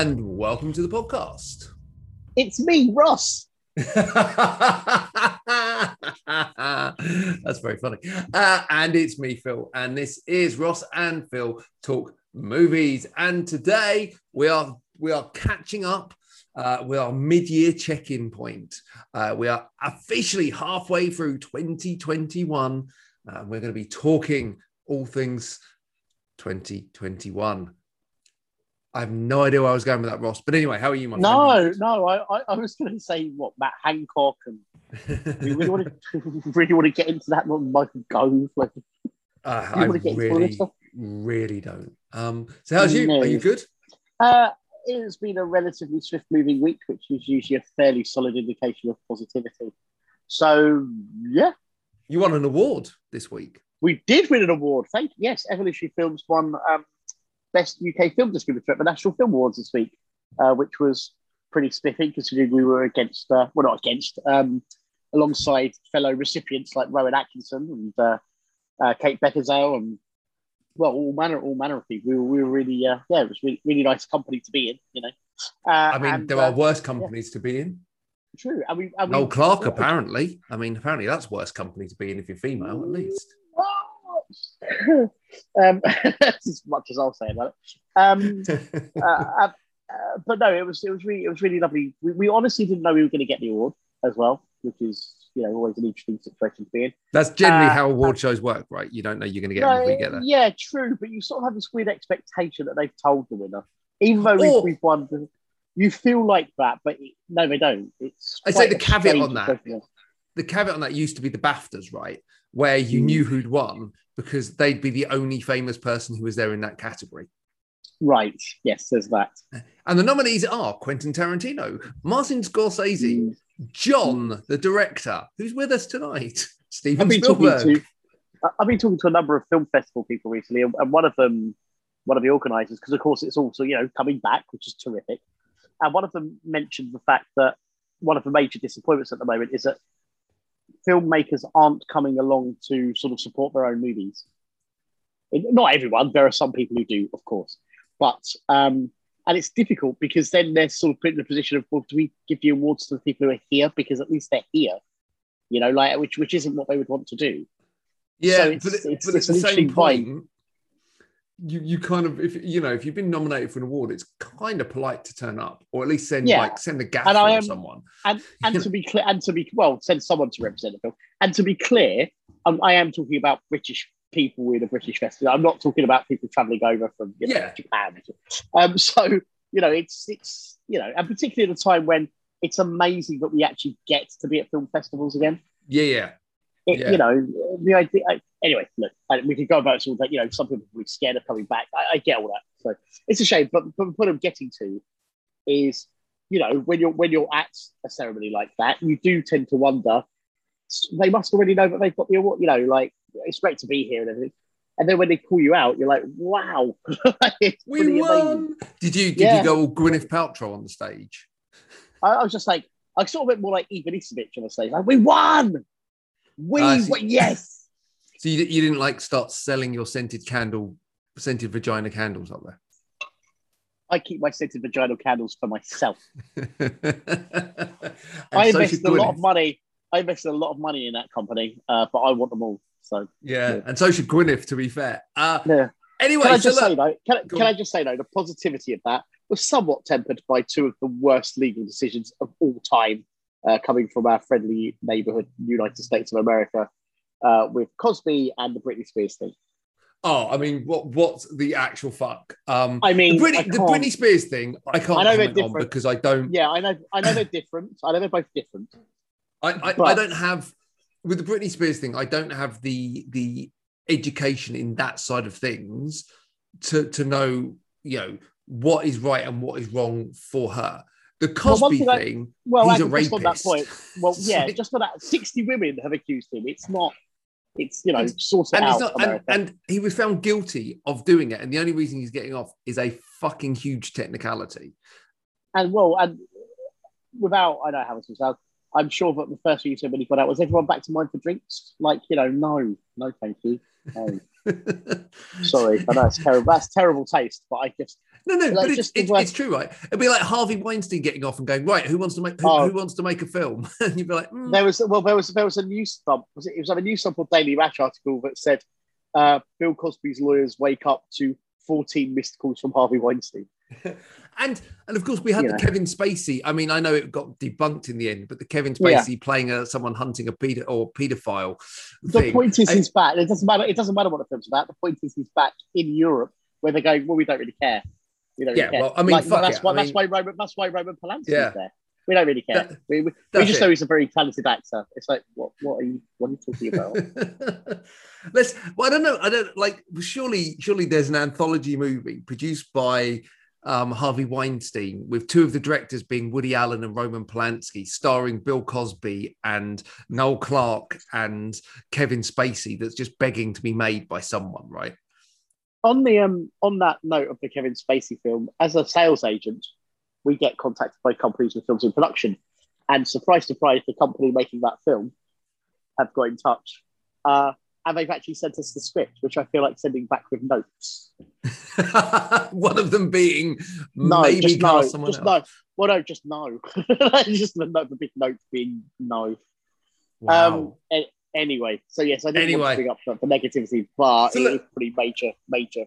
and welcome to the podcast. It's me, Ross. That's very funny. Uh, and it's me, Phil, and this is Ross and Phil talk movies. And today we are we are catching up. Uh, with our mid-year check-in point. Uh, we are officially halfway through 2021. Uh, we're going to be talking all things 2021. I have no idea where I was going with that, Ross. But anyway, how are you, my No, friend? no, I, I, I was going to say what Matt Hancock and we really want to really want to get into that one, Michael Gove. Like, Uh, I wanna get into all this really, really don't. Um, so how's you? No. Are you good? uh, it's been a relatively swift moving week, which is usually a fairly solid indication of positivity. So yeah, You won an award this week. we did win an award. Thank you. yes, Evolutionary Films won um, best UK film distributor at the National Film Awards this week, uh, which was pretty spiffy considering we were against, uh, well, not against, um, alongside fellow recipients like Rowan Atkinson and uh, uh, Kate Beckinsale and well, all manner, all manner of people. We were, we were really, uh, yeah, it was really, really nice company to be in. You know, uh, I mean, and, there uh, are worse companies to be in. true. And we, and we, Noel Clarke, apparently. I mean, apparently that's worse company to be in if you're female, at least. um, that's as much as I'll say about it. Um, uh, uh, uh, but no, it was it was really it was really lovely. We, we honestly didn't know we were going to get the award as well, which is you know always an interesting situation to be in. That's generally Uh, how award shows work, right? You don't know you're going to get No, get yeah, true, but you sort of have this weird expectation that they've told the winner, even though we've, we've won. The, you feel like that, but it, no, they don't. It's I'd say the caveat on that- process. The caveat on that used to be the BAFTAs, right? Where you Mm. knew who'd won because they'd be the only famous person who was there in that category. Right? Yes, there's that. And the nominees are Quentin Tarantino, Martin Scorsese, Mm. John, the director, who's with us tonight, I've Steven been Spielberg. talking to I've been talking to a number of film festival people recently, and and one of them, one of the organisers, because of course it's also you know coming back, which is terrific. And one of them mentioned the fact that one of the major disappointments at the moment is that filmmakers aren't coming along to sort of support their own movies. Not everyone. There are some people who do, of course, but um, and it's difficult because then they're sort of put in the position of, well, do we give the awards to the people who are here because at least they're here, you know, like which which isn't what they would want to do. Yeah, So it's- but, it, it's- but at it's the an same interesting point. point, you you kind of if you know if you've been nominated for an award, it's kind of polite to turn up or at least send Yeah. like send a gaffer And I someone. And and to be clear, and to be well, send someone to represent the film. And to be clear, um, I am talking about British people in a British festival. I'm not talking about people travelling over from you know, Yeah. Japan. Um, so you know, it's it's you know, and particularly at a time when it's amazing that we actually get to be at film festivals again. Yeah, yeah. It, Yeah. You know, the idea. Anyway, look, we could go about it all that. You know, some people are really scared of coming back. I, I get all that. So it's a shame. But, but what I'm getting to is, you know, when you're when you're at a ceremony like that, you do tend to wonder. They must already know that they've got the award. You know, like it's great to be here and everything. And then when they call you out, you're like, wow, We pretty amazing. won. Did you did Yeah. you go all Gwyneth Paltrow on the stage? I, I was just like, I saw a bit more like Ivan Isevich on the stage. Like, we won, we I see. yes. So you, you didn't like start selling your scented candle, scented vagina candles up there. I keep my scented vaginal candles for myself. I invested a lot of money. I invested a lot of money in that company, uh, but I want them all. So Yeah, Yeah. and so should Gwyneth. To be fair. Uh, yeah. anyway, Can I so just say though? Can, can. I just say though? The positivity of that was somewhat tempered by two of the worst legal decisions of all time, uh, coming from our friendly neighborhood, United States of America, uh, with Cosby and the Britney Spears thing. oh, I mean, what what's the actual fuck? Um, I mean, the, Britney, I the Britney Spears thing, I can't I know they're different. because I don't. Yeah, I know. I know they're different. I know they're both different. I, I, I don't have with the Britney Spears thing. I don't have the the education in that side of things to to know you know what is right and what is wrong for her. The Well, Cosby thing I- thing, Well, he's a just on that point. Well, yeah, just for that, sixty women have accused him. It's not. It's you know, And- sort it and out. not, and, and he was found guilty of doing it, and the only reason he's getting off is a fucking huge technicality. And well, and without, I know how this will sound. I'm sure that the first thing you said when he got out was everyone back to mine for drinks. Like, you know, no, no, thank you. Oh, sorry, I know it's terrible. That's terrible taste, but I just No, no, Like, but it's, it's, it's true, right? It'd be like Harvey Weinstein getting off and going, right, who wants to make who, Oh. who wants to make a film? and you'd be like, mm, there was well there was there was a NewsThump was it, it was like a NewsThump or Daily Mash article that said uh, Bill Cosby's lawyers wake up to 14 missed calls from Harvey Weinstein. and and of course we had Yeah. the Kevin Spacey. I mean, I know it got debunked in the end, but the Kevin Yeah. Spacey playing a, someone hunting a pedo or pedophile. The thing. point is And- he's back. It doesn't matter. It doesn't matter what the film's about. The point is he's back in Europe where they're going. Well, we don't really care. We don't Yeah, really care. well, I mean, Like, fuck that's why I that's why Roman that's why Roman Polanski's Yeah. there. We don't really care. That- we we, we just it. know he's a very talented actor. It's like what what are you what are you talking about? Let's. Well, I don't know. I don't like. Surely, surely, there's an anthology movie produced by um, Harvey Weinstein with two of the directors being Woody Allen and Roman Polanski, starring Bill Cosby and Noel Clarke and Kevin Spacey. That's just begging to be made by someone, right? on the um on that note of the Kevin Spacey film, as a sales agent, we get contacted by companies with films in production, and surprise, surprise, the company making that film have got in touch, uh, and they've actually sent us the script, which I feel like sending back with notes. One of them being No, maybe just no, someone just else. no. Well, no, just no. just the, the big note being no. Wow. Um, a- anyway, so yes, I didn't Anyway. want to bring up the, the negativity, but So it look- is pretty major, major.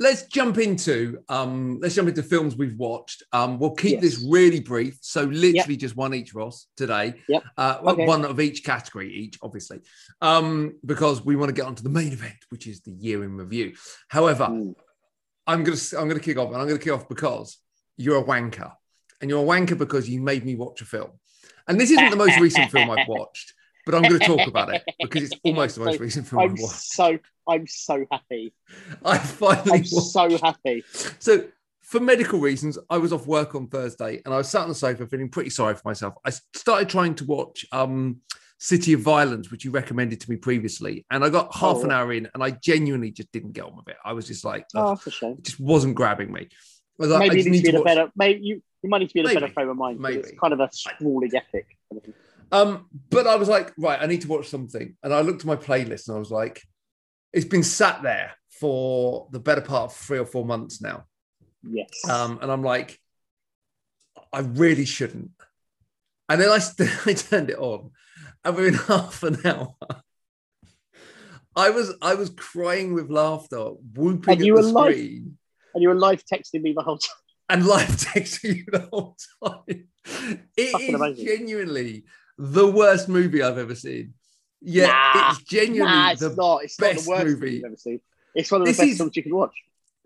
Let's jump into um let's jump into films we've watched. Um we'll keep Yes. this really brief. So literally just one each ross today. Yep. uh Okay. one of each category each obviously. Um because we want to get onto the main event which is the year in review. However Mm. i'm gonna i'm gonna kick off and i'm gonna kick off because you're a wanker. And you're a wanker because you made me watch a film. And this isn't the most recent film i've watched but i'm going to talk about it because it's almost the most recent film I'm i've watched so I'm so happy. i finally I'm so happy. So, for medical reasons, I was off work on Thursday and I was sat on the sofa feeling pretty sorry for myself. I started trying to watch um, City of Violence, which you recommended to me previously, and I got half Oh. an hour in and I genuinely just didn't get on with it. I was just like, Oh, that's a it just wasn't grabbing me. I like, Maybe you need to be in a better. Maybe you, you might need to be in a Maybe. better frame of mind. Maybe. It's kind of a sprawling epic. kind of thing. Um, but I was like, right, I need to watch something. And I looked at my playlist and I was like, it's been sat there for the better part of three or four months now. Yes. Um, and I'm like, I really shouldn't. And then I, I turned it on, and within half an hour, I was I was crying with laughter, whooping And at you the were live- screen, and you were live texting me the whole time. and live texting you the whole time. It Fucking is amazing. genuinely the worst movie I've ever seen. Yeah, Nah. it's genuinely Nah, it's the not. It's not best the worst movie. you've ever seen. It's one of the This best is- films you can watch.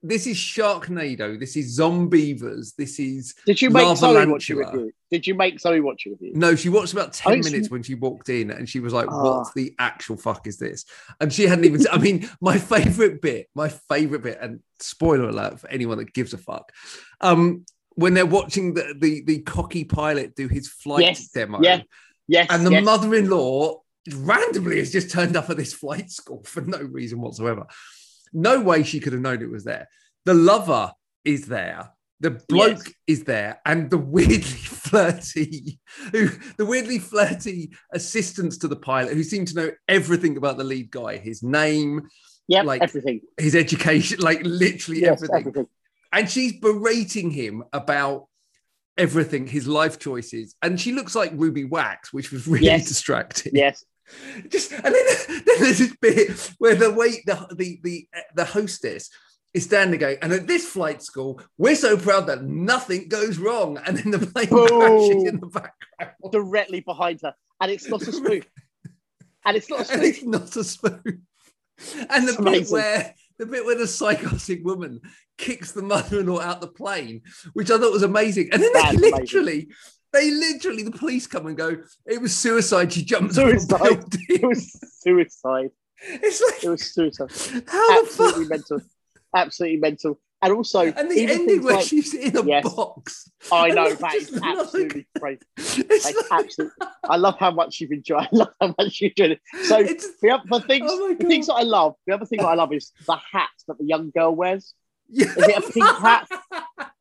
this is Sharknado. This is Zombeavers. This is Did you make Zoe watch it with you? Did you make Zoe watch it with you? No, she watched about 10 minutes she- when she walked in and she was like, Ah. What the actual fuck is this? And she hadn't even, I mean, my favorite bit, my favorite bit, and spoiler alert for anyone that gives a fuck. Um, when they're watching the, the, the cocky pilot do his flight Yes, demo, yeah, Yes. and the yes. mother in law randomly has just turned up at this flight school for no reason whatsoever. No way she could have known it was there. The lover is there. The bloke Yes. is there, and the weirdly flirty, who the weirdly flirty assistants to the pilot, who seem to know everything about the lead guy, his name, Yep, like, everything. his education, like literally Yes, everything everything. and she's berating him about everything, his life choices, and she looks like Ruby Wax, which was really Yes. distracting. Yes. Just and then, then there's this bit where the wait the the the the hostess is standing going, and at this flight school, we're so proud that nothing goes wrong, and then the plane crashes Boom. in the background, Directly behind her. And it's not a spoof. And it's not a and it's not a spoof. And the It's bit amazing. where the bit where the psychotic woman kicks the mother-in-law out the plane, which I thought was amazing. And then they That's amazing. literally, they literally, the police come and go, it was suicide. She jumped Suicide. It was suicide. It's like, It was suicide. how the Absolutely fuck? mental. Absolutely mental. And also, And the ending where like- she's in a Yes. box. I know that is just like- absolutely crazy. It's Like, absolutely. I love how much you've enjoyed. I love how much you enjoyed it. So the other things, Oh the things that I love, the other thing that I love is the hat that the young girl wears. yeah. Is it a pink hat?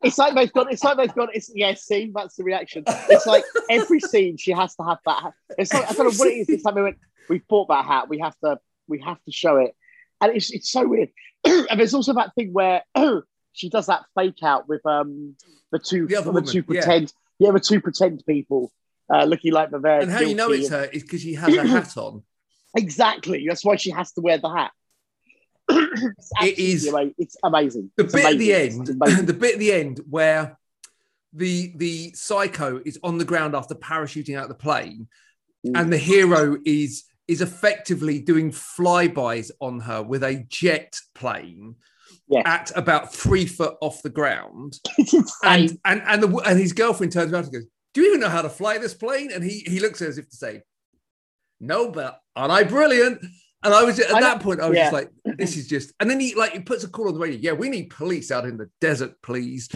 It's like they've got. It's like they've got. It's yeah. See, that's the reaction. It's like every scene she has to have that. Hat. It's like I don't know what it is. It's like we went. We bought that hat. We have to. We have to show it, and it's it's so weird. and there's also that thing where she does that fake out with um the two The other the, woman, two pretend yeah. the two pretend people uh, looking like the very And how you know it's her is because she has a hat on. exactly. That's why she has to wear the hat. It's It is- absolutely ama- It's amazing. The It's bit at the end, the bit at the end where the the psycho is on the ground after parachuting out the plane, Mm. and the hero is is effectively doing flybys on her with a jet plane Yeah. at about three foot off the ground. And and and, the, and his girlfriend turns around and goes, "Do you even know how to fly this plane?" And he he looks at her as if to say, "No, but aren't I brilliant?" And I was at I that point, I was yeah. just like, "This is just." And then he like he puts a call on the radio. Yeah, we need police out in the desert, please.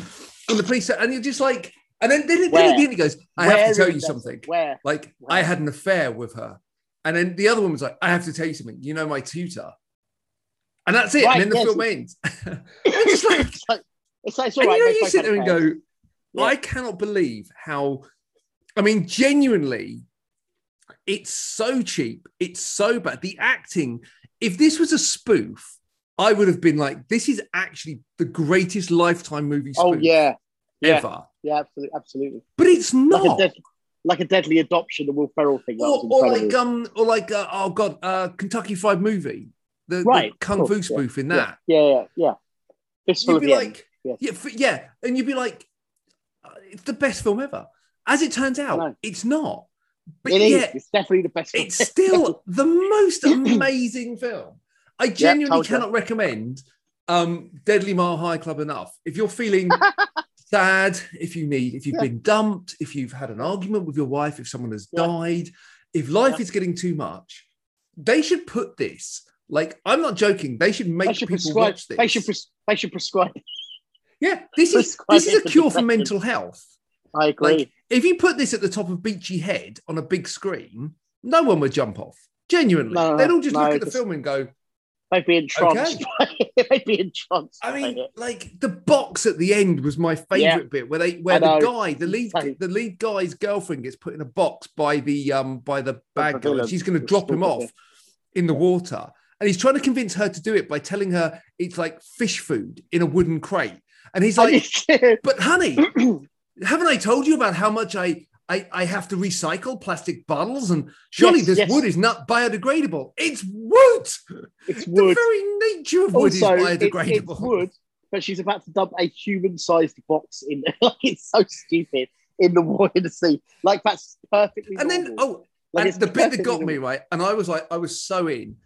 And the police, and you're just like, and then then, then Where? he, goes, "I Where have to tell you something." Where? Like Where? I had an affair with her, and then the other one was like, "I have to tell you something. You know my tutor." And that's it. Right, and then the yes. film ends. it's like, it's like, it's like, it's all and right. you know, you sit there and go, Yeah. I cannot believe how, I mean, genuinely, it's so cheap. It's so bad. The acting, if this was a spoof, I would have been like, this is actually the greatest lifetime movie oh, spoof Oh yeah, yeah. ever. yeah, absolutely, absolutely. But it's not. dead, like a deadly adoption, the Will Ferrell thing. or, or like um, or like uh, oh god, uh, Kentucky Fried Movie, the, the kung of fu course, yeah, spoof in that. yeah, yeah, yeah. Fistful You'd be like, end. yeah. yeah, yeah, and you'd be like, uh, it's the best film ever. As it turns out, it's not. But It is. yet, It's definitely the best. it's still the most amazing film. I genuinely told you. cannot recommend um, Deadly Mile High Club enough. If you're feeling sad, if you need, if you've Yeah. been dumped, if you've had an argument with your wife, if someone has Yeah. died, if life Yeah. is getting too much, they should put this. Like, I'm not joking. They should make they should people prescribe. watch this. They should. Pres- they should prescribe. yeah, this is this is a cure for mental health. I agree. Like, if you put this at the top of Beachy Head on a big screen, no one would jump off. Genuinely, No, they'd all just no, look at the film and go, They'd be entranced. by it. They'd be entranced. I mean, like the box at the end was my favorite Yeah. bit, where they where the guy, the lead, Same. the lead guy's girlfriend gets put in a box by the um by the bad guy. and. She's going to drop him off in the water, and he's trying to convince her to do it by telling her it's like fish food in a wooden crate, and he's like, "But honey, haven't I told you about how much I?" I, I have to recycle plastic bottles, and surely Yes, this yes. wood is not biodegradable. It's wood. it's wood. The very nature of wood also, is it- biodegradable. it's wood, but she's about to dump a human-sized box in. There. like it's so stupid in the water in the sea. Like that's perfectly. And then, oh, Like, and the bit that got me right, and I was like, I was so in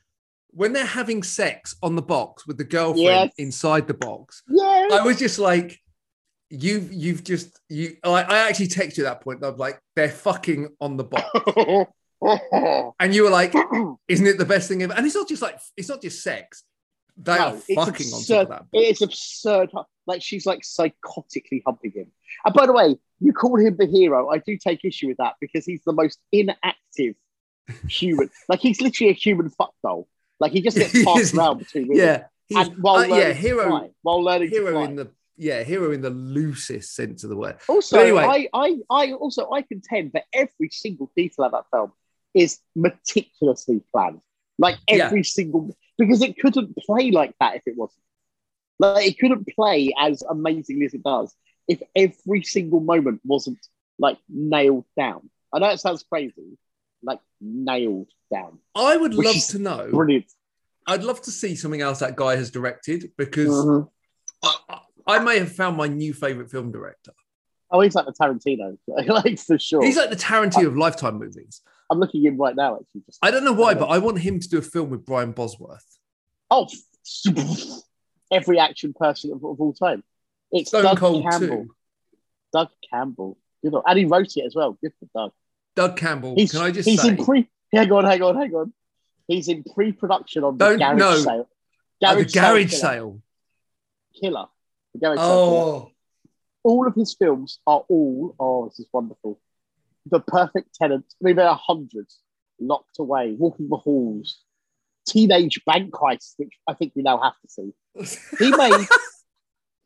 when they're having sex on the box with the girlfriend Yes. inside the box. Yeah. I was just like, you've you've just you. I, I actually texted you at that point. I was like, they're fucking on the box, and you were like, isn't it the best thing ever? And it's not just like it's not just sex. They No, are it's fucking on top absurd. of that. It is absurd. Like she's like psychotically humping him. And by the way, you call him the hero. I do take issue with that because he's the most inactive human. like he's literally a human fuck doll. Like he just gets passed around between women. Yeah, he's, And while uh, yeah, hero, fly, while learning to hero fly. in the yeah, hero in the loosest sense of the word. Also, But anyway- I, I, I also I contend that every single detail of that film is meticulously planned. Like Yeah. every single because it couldn't play like that if it wasn't. Like it couldn't play as amazingly as it does if every single moment wasn't like nailed down. I know it sounds crazy, like nailed down. I would love to know. Brilliant. I'd love to see something else that guy has directed because Mhm. I, I- I may have found my new favorite film director. Oh, he's like the Tarantino, like for sure. He's like the Tarantino of Lifetime movies. I'm looking in right now. Actually, just I don't know why, but I want him to do a film with Brian Bosworth. Oh, every action person of, of all time. It's Stone Doug Cold Campbell. 2. Doug Campbell. Good on. And he wrote it as well. Good for Doug. Doug Campbell. He's, Can I just he's say? in pre. Hang on, hang on, hang on. He's in pre-production on the Don't- garage no. sale. Oh, the garage Sale sale. Killer. The. Oh, All of his films are all. Oh, this is wonderful. The Perfect Tenant. I mean, there are hundreds. Locked Away, Walking the Halls, Teenage Bank Heist, which I think we now have to see. He made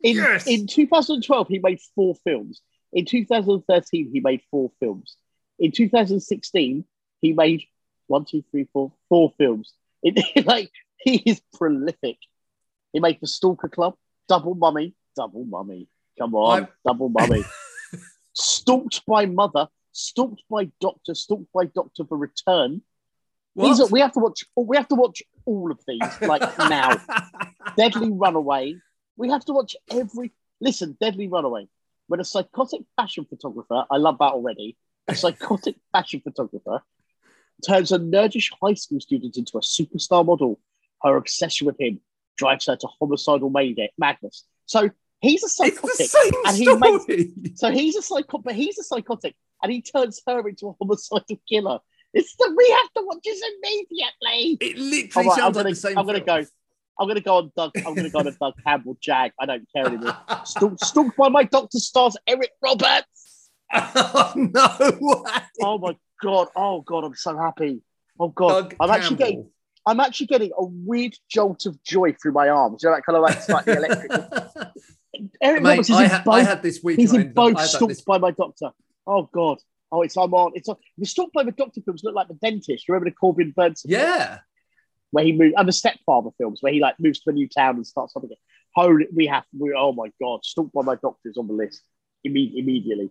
in Yes. in 2012 he made four films. In 2013 he made four films. In 2016 he made one, two, three, four, four films. It, like he is prolific. He made the Stalker Club, Double Mummy, Double Mummy. Come on, I'm- Double Mummy. stalked by Mother, stalked by Doctor, stalked by Doctor for Return. These are, we have to watch. We have to watch all of these like now. Deadly Runaway. We have to watch every. Listen, Deadly Runaway. When a psychotic fashion photographer, I love that already. A psychotic fashion photographer turns a nerdish high school student into a superstar model. Her obsession with him drives her to homicidal mad- madness. So he's a It's the psychotic. same and he story. So he's a psychotic, but he's a psychotic, and he turns her into a homicidal killer. It's the we have to watch this immediately. It literally All right, I'm sounds gonna, like the same. I'm gonna go. I'm gonna go on Doug. I'm gonna go on a Doug Campbell jag. I don't care anymore. Stalked, stalked by my doctor stars Eric Roberts. oh no! Oh my god. Oh god. I'm so happy. Oh god. Doug I'm actually getting. I'm actually getting a weird jolt of joy through my arms. You know that kind of like slightly electric. Eric Mate, Roberts is I, in had, both. I had this week. he's in both stalked this- by my doctor. Oh god. Oh, it's I'm on. It's on. The stalked by the doctor films look like the dentist. Remember the Corbin Bernsen? Yeah. where he moved, and the stepfather films where he like moves to a new town and starts something. Holy, we have, we, oh my god, stalked by my doctor is on the list imme- immediately.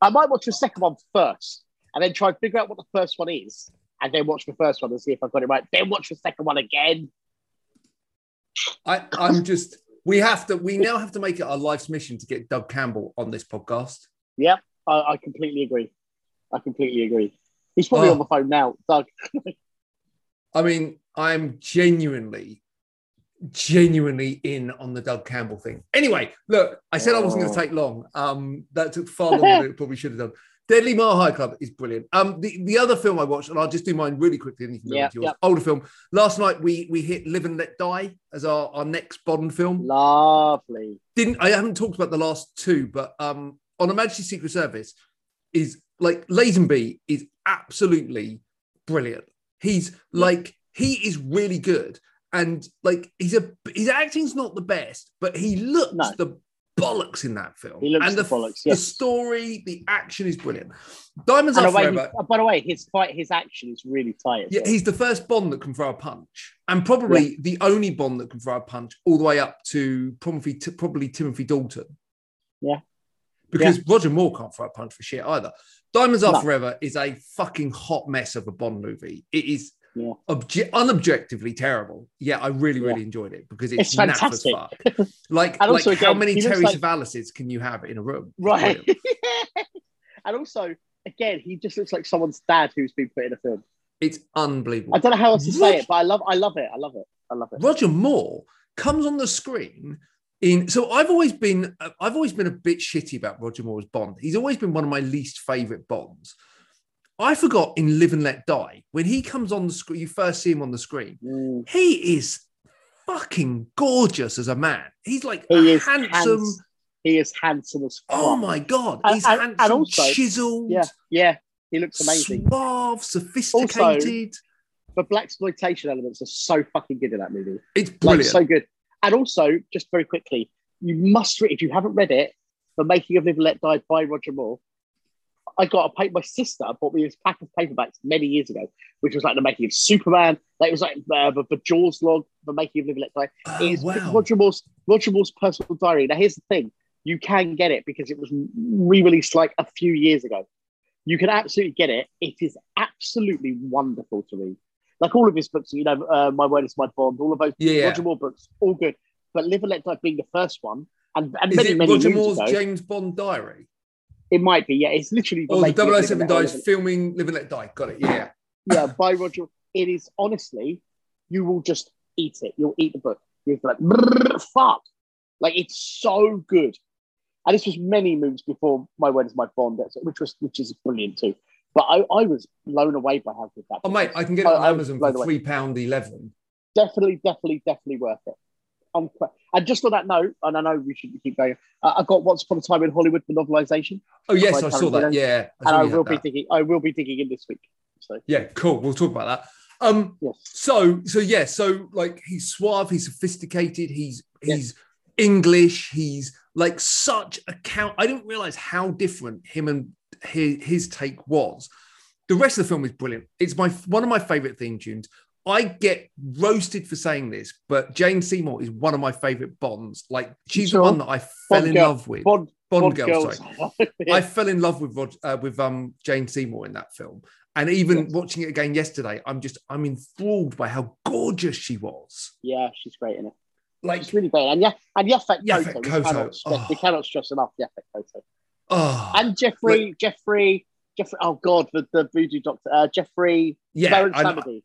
I might watch the second one first, and then try and figure out what the first one is, and then watch the first one and see if I got it right. Then watch the second one again. I, I'm just. We have to. We now have to make it our life's mission to get Doug Campbell on this podcast. I, I completely agree. I completely agree. He's probably Oh. on the phone now, Doug. I mean, I'm genuinely, genuinely in on the Doug Campbell thing. Anyway, look, I said I wasn't going Oh. to take long. Um, that took far longer than it probably should have done. Deadly Mile High Club is brilliant. Um, the, the other film I watched, and I'll just do mine really quickly, and you can go Yeah, yours. yeah. Older film. Last night we we hit Live and Let Die as our, our next Bond film. Lovely. Didn't I haven't talked about the last two, but um, on a Majesty Secret Service is like Lazenby is absolutely brilliant. He's like he is really good, and like he's a his acting's not the best, but he looks No. the bollocks in that film. He looks and the bollocks, The story, the action is brilliant. Diamonds And Are Forever. he- by the way, his fight, his action is really tight. Yeah, well. he's the first Bond that can throw a punch, and probably the only Bond that can throw a punch all the way up to probably probably Timothy Dalton. Yeah. because Roger Moore can't throw a punch for shit either. Diamonds Are No. Forever is a fucking hot mess of a Bond movie. It is Yeah. obje- unobjectively terrible. Yeah, I really really Yeah. enjoyed it because it's, It's fantastic. fuck. Like, like also, how many Terry like- can you have in a room? Right. and also, again, he just looks like someone's dad who's been put in a film. It's unbelievable. I don't know how else to say it, but I love, I love it. I love it. I love it. Roger Moore comes on the screen in so I've always been I've always been a bit shitty about Roger Moore's Bond. He's always been one of my least favorite Bonds. I forgot in Live and Let Die when he comes on the screen. You first see him on the screen. Mm, He is fucking gorgeous as a man. He's like he is handsome. handsome. He is handsome as fuck. Oh my god, he's and- handsome, and also- chiseled, Yeah, yeah. He looks amazing. suave, sophisticated. The blaxploitation elements are so fucking good in that movie. it's Like brilliant. so good. And also, just very quickly, you must read if you haven't read it, The Making of Live and Let Die by Roger Moore. I got a paper. My sister bought me this pack of paperbacks many years ago, which was like the making of Superman. Like it was like uh, the, the Jaws log, the making of Live and Let Die. Oh, It's wow. Roger Moore's Roger Moore's personal diary. Now, here's the thing: you can get it because it was re-released like a few years ago. You can absolutely get it. It is absolutely wonderful to read. Like all of his books, you know, uh, My Word Is My Bond, all of those Yeah, yeah. Roger Moore books, all good. But Live and Let Die being the first one, and, and Is many, it many Roger Moore's ago, James Bond diary? It might be. Yeah, it's literally the Oh, the 007 and Let dies filming Live and Let Die. Got it. Yeah. yeah, by Roger. It is honestly, you will just eat it. You'll eat the book. You'll be like, fuck. Like it's so good. And this was many moons before My Word Is My Bond, which was which is brilliant too. But I, I was blown away by how good that. Oh, book mate. I can get it I- on I Amazon for three pound eleven. definitely, definitely, definitely worth it. Um, and just on that note, and I know we should keep going. Uh, I got Once Upon a Time in Hollywood, the novelization, Oh yes, I saw that. Yeah, I and I will be that. digging. I will be digging in this week. So Yeah, cool. We'll talk about that. Um, yes, so so yeah, so like he's suave, he's sophisticated, he's he's English, he's like such a count. I didn't realize how different him and his, his take was. The rest of the film is brilliant. It's my one of my favorite theme tunes. I get roasted for saying this, but Jane Seymour is one of my favorite Bonds. Like she's Sure. the one that I fell in girl. love with. Bond, Bond, Bond girl, girls. sorry. I fell in love with Rod, uh, with um Jane Seymour in that film, and even Yes. watching it again yesterday, I'm just I'm enthralled by how gorgeous she was. yeah, she's great in it. Like, It's really great. And yeah, and Yaphet Yaphet Kotto. We Kotto. cannot, stress, we Oh. cannot stress enough Yaphet Kotto. oh, And Jeffrey, Jeffrey, Jeffrey. Oh God, the, the voodoo doctor, uh, Jeffrey yeah, know. Samedi.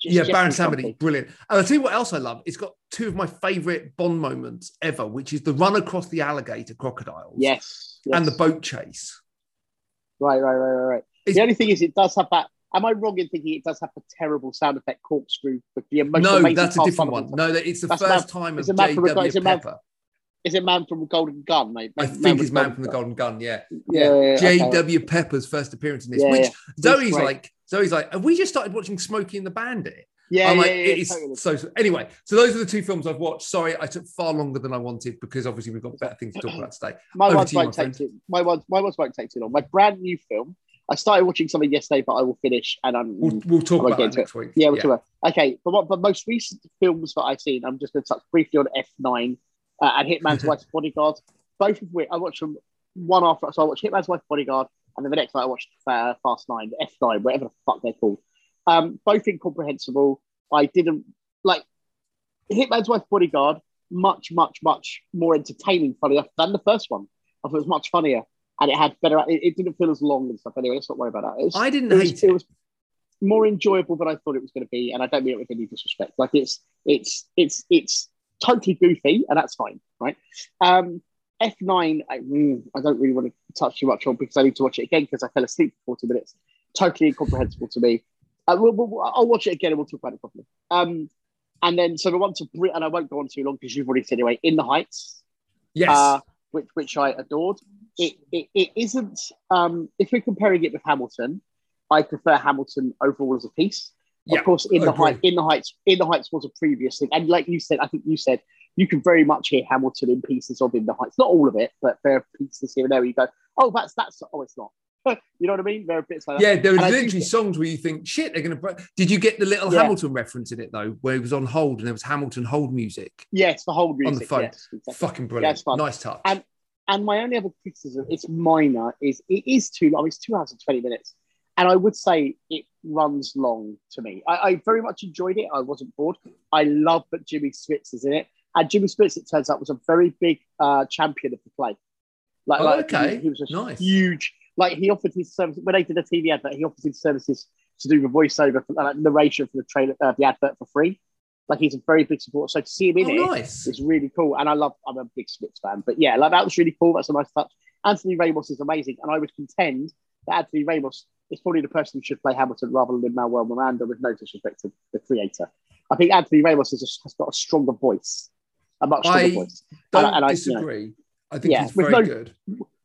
Just yeah, Jeffrey Baron. Samedi, brilliant. And I'll tell you what else I love. It's got two of my favorite Bond moments ever, which is the run across the alligator crocodiles, Yes, and the boat chase. Right, right, right, right, right. It's- the only thing is, it does have that. Am I wrong in thinking it does have a terrible sound effect corkscrew? But the no, that's a different one. No, that it's the That's first Man- time of it's a Man from J.W. it's a Man- Pepper. Is it Man from the Golden Gun, mate? I Man- think it's Man from the Golden Gun. Yeah, Yeah, yeah, yeah, okay. J.W. Pepper's first appearance in this, Yeah, which yeah. Zoe's like, Zoe's like, have we just started watching Smokey and the Bandit? Yeah, I'm yeah, like, yeah, it is totally. so, so. Anyway, so those are the two films I've watched. Sorry, I took far longer than I wanted because obviously we've got better things to talk about today. My ones won't take too. My ones, my ones won't take too long. My brand new film. I started watching something yesterday, but I will finish. And I'm We'll, we'll talk about that into it. next week. yeah, we'll talk about. Okay, but what the most recent films that I've seen, I'm just going to touch briefly on F9 uh, and Hitman's Wife's Bodyguard. Both of which I watched them one after. So I watched Hitman's Wife's Bodyguard, and then the next night I watched uh, Fast Nine, F9, whatever the fuck they're called. Um, both incomprehensible. I didn't like Hitman's Wife Bodyguard. Much, much, much more entertaining, funny enough, than the first one. I thought it was much funnier, and it had better. It, it didn't feel as long and stuff. Anyway, let's not worry about that. Was- I didn't it was, hate it. it was more enjoyable than I thought it was going to be, and I don't mean it with any disrespect. Like it's it's it's it's totally goofy, and that's fine, right? Um, F nine, I, mm, I don't really want to touch too much on because I need to watch it again because I fell asleep for forty minutes. Totally incomprehensible to me. Uh, we'll, we'll, I'll watch it again and we'll talk about it properly. Um, and then so the one to Brit, and I won't go on too long because you've already said anyway. In the Heights, Yes. uh, which which I adored. It it, it isn't. Um, if we're comparing it with Hamilton, I prefer Hamilton overall as a piece. Yeah, of course, in the height, in the heights, in the heights was a previous thing, and like you said, I think you said you can very much hear Hamilton in pieces of in the heights. Not all of it, but there are pieces here and there where you go, oh, that's that's. Oh, it's not. you know what I mean? There are bits like that. yeah, there was and literally songs where you think, shit, they're going to. Did you get the little Yeah. Hamilton reference in it, though, where it was on hold and there was Hamilton hold music? Yes, the hold music. On the phone. Yes, exactly. Fucking brilliant. fun. Nice touch. And- And my only other criticism, it's minor, is it is too long. It's two hours and 20 minutes. And I would say it runs long to me. I, I very much enjoyed it. I wasn't bored. I love that Jimmy Smits is in it. And Jimmy Smits, it turns out, was a very big uh, champion of the play. Like, Oh, like, okay. He, he was a Nice. huge, like, he offered his services, when they did a TV advert, he offered his services to do the voiceover, for, like, narration for the trailer, uh, the advert for free. Like, he's a very big supporter. So to see him in oh, it, nice. it's really cool. And I love, I'm a big Smits fan. But yeah, like that was really cool. That's a nice touch. Anthony Ramos is amazing. And I would contend that Anthony Ramos is probably the person who should play Hamilton rather than Manuel Miranda with no disrespect to the creator. I think Anthony Ramos is a, has got a stronger voice, a much stronger I voice. Don't and I- and I- you know, disagree. I think yeah, he's with very no- good.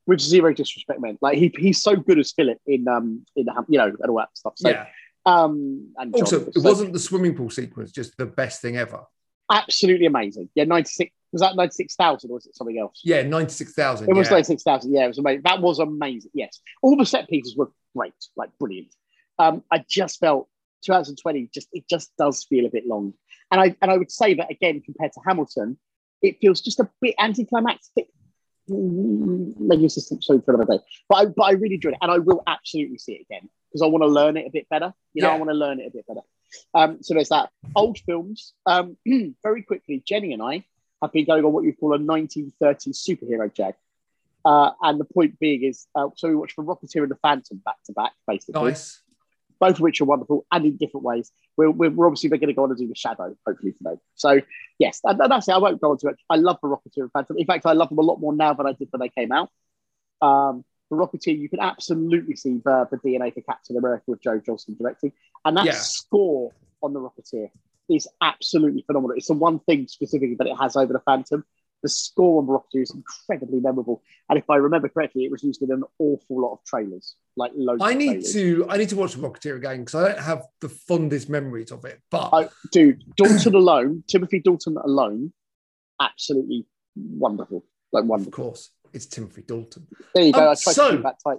With zero disrespect, man. Like he, he's so good as Philip in um in the you know and all that stuff. So yeah. um and John, Also, it so wasn't the swimming pool sequence just the best thing ever. absolutely amazing. Yeah, ninety six was that ninety six thousand or was it something else? Yeah, ninety-six thousand. It was yeah. like six thousand. Yeah, it was amazing. That was amazing. Yes, all the set pieces were great, like brilliant. Um, I just felt 2020 just it just does feel a bit long, and I and I would say that again compared to Hamilton, it feels just a bit anticlimactic. Maybe just sorry for another day, but I but I really enjoyed it, and I will absolutely see it again because I want to learn it a bit better. You know, Yeah. I want to learn it a bit better. Um, so there's that. Old films. Um, very quickly, Jenny and I have been going on what you call a 1930s superhero jag. Uh, and the point being is, uh, so we watched The Rocketeer and The Phantom back to back, basically, nice. Both of which are wonderful and in different ways. We're, we're, we're obviously going to go on and do The Shadow, hopefully, today. So, yes, that, that's it. I won't go into it. I love The Rocketeer and Phantom. In fact, I love them a lot more now than I did when they came out. Um, the Rocketeer, you can absolutely see the, the DNA for Captain America with Joe Johnston directing. And that Yeah. score on The Rocketeer is absolutely phenomenal. It's the one thing specifically that it has over The Phantom. The score on The Rocketeer is incredibly memorable. And if I remember correctly, it was used in an awful lot of trailers, like loads I need to. I need to watch the Rocketeer again because I don't have the fondest memories of it. But I, dude, Dalton alone, Timothy Dalton alone, absolutely wonderful. Like of course, It's Timothy Dalton. There you go. Um, so- to keep that tight.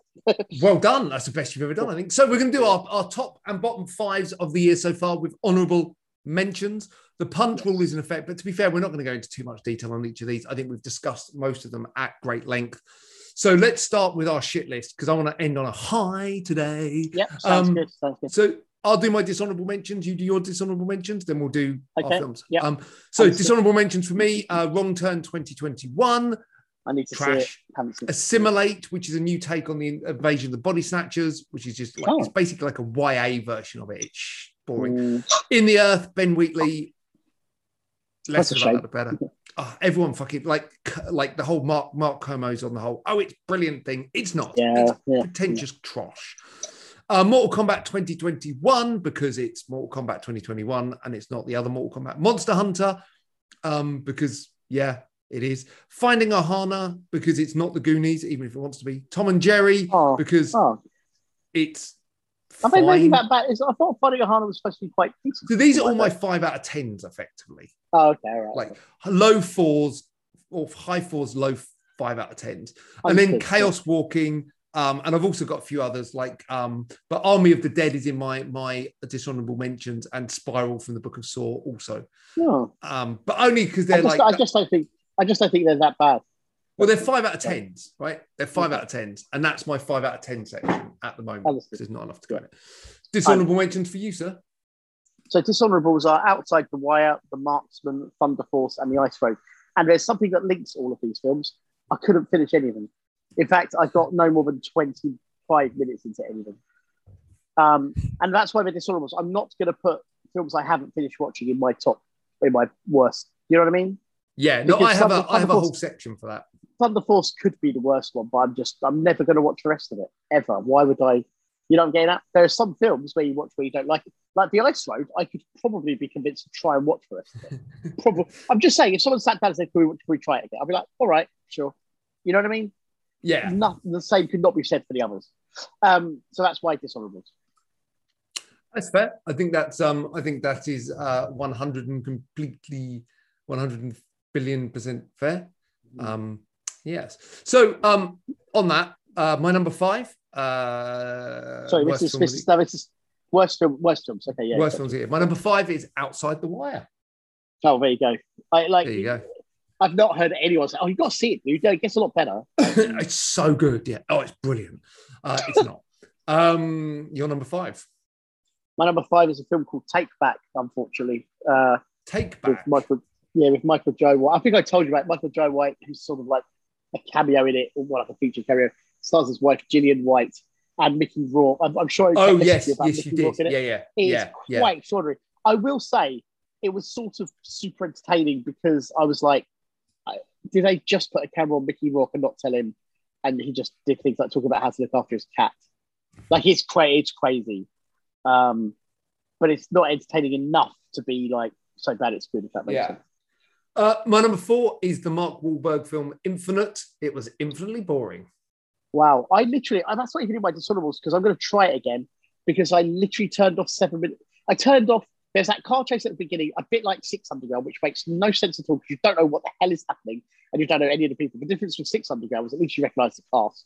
Well done. That's the best you've ever done, I think. So we're going to do our, our top and bottom fives of the year so far with honourable mentions. The punch rule is in effect, but to be fair, we're not going to go into too much detail on each of these. I think we've discussed most of them at great length. So let's start with our shit list because I want to end on a high today. Yep, sounds Um, good. Sounds good. So I'll do my dishonourable mentions. You do your dishonourable mentions, then we'll do our films. yep. Um, so Understood. dishonourable mentions for me: uh, Wrong Turn 2021, I need to. Trash. Assimilate, which is a new take on the invasion of the body snatchers, which is just like, Oh. it's basically like a YA version of it. It's boring. Mm, In the Earth, Ben Wheatley. Less That's a about shame. that, the better. Oh, everyone fucking like like the whole Mark Mark Kermode's on the whole. Oh, it's brilliant thing. It's not. yeah, It's yeah. pretentious trosh. Uh, Mortal Kombat 2021 because it's Mortal Kombat 2021 and it's not the other Mortal Kombat. Monster Hunter um, because yeah, it is. Finding Ohana because it's not the Goonies, even if it wants to be. Tom and Jerry Oh, because oh. it's I think maybe fine. that bad. is- I thought Funny Ohana was supposed to be quite decent. So these are all my five out of tens, effectively. Oh, okay, right. Like low fours or high fours, low five out of tens. and then chaos walking um and i've also got a few others like um but army of the dead is in my my dishonorable mentions and spiral from the book of saw also yeah. Oh. um but only because they're just, like I just don't think. I just don't think they're that bad. Well they're five out of tens right they're five out of tens and that's my five out of ten section at the moment Understood. there's not enough to go in it dishonorable mentions for you sir So dishonourables are outside the wire, the marksman, Thunder Force, and the Ice Road. And there's something that links all of these films. I couldn't finish any of them. In fact, I got no more than 25 minutes into any of them. Um, and that's why they're dishonourables. I'm not going to put films I haven't finished watching in my top, in my worst. You know what I mean? yeah no Because i have a have a whole section for that Thunder Force could be the worst one, but I'm just, I'm never going to watch the rest of it ever. Why would I? You know what I'm getting at? There are some films where you watch where you don't like it. Like The Ice Road, I could probably be convinced to try and watch the rest of it. Probably. I'm just saying, if someone sat down and said, can we, can we try it again? I'd be like, all right, sure. You know what I mean? yeah Nothing, the same could not be said for the others. Um, so that's why dishonourables. That's fair. I think that's um I think that is uh 100 and completely 100 billion percent fair. Um yes. So um on that, uh my number five, uh Sorry, this is, this is, no, this is worst film, worst films. Okay, yeah. worst films year. My number five is Outside the Wire. Oh, there you go. I like. There you go. I've not heard anyone say, "Oh, you've got to see it, dude. It gets a lot better." it's so good. Yeah. Oh, it's brilliant. Uh it's not. Um your number five. My number five is a film called Take Back. Unfortunately, uh, Take with back. Michael. Yeah, with Michael Jai White. I think I told you about Michael Jai White, who's sort of like a cameo in it, or well, like a feature cameo. Stars his wife Gillian White and Mickey Rourke. I'm, I'm sure. Oh yes, you yes, you Mickey Rourke did. in it. Yeah, yeah, It yeah, yeah. quite extraordinary. I will say it was sort of super entertaining because I was like, I- did they just put a camera on Mickey Rourke and not tell him? And he just did things like talk about how to look after his cat. Like it's crazy. It's crazy. Um, but it's not entertaining enough to be like so bad it's good. If that makes Yeah. sense. Uh, my number four is the Mark Wahlberg film Infinite. It was infinitely boring. Wow. I literally, that's not even in my dishonorables because I'm going to try it again because I literally turned off seven minutes. I turned off, there's that car chase at the beginning, a bit like Six Underground, which makes no sense at all because you don't know what the hell is happening and you don't know any of the people. The difference with Six Underground was at least you recognize the cast.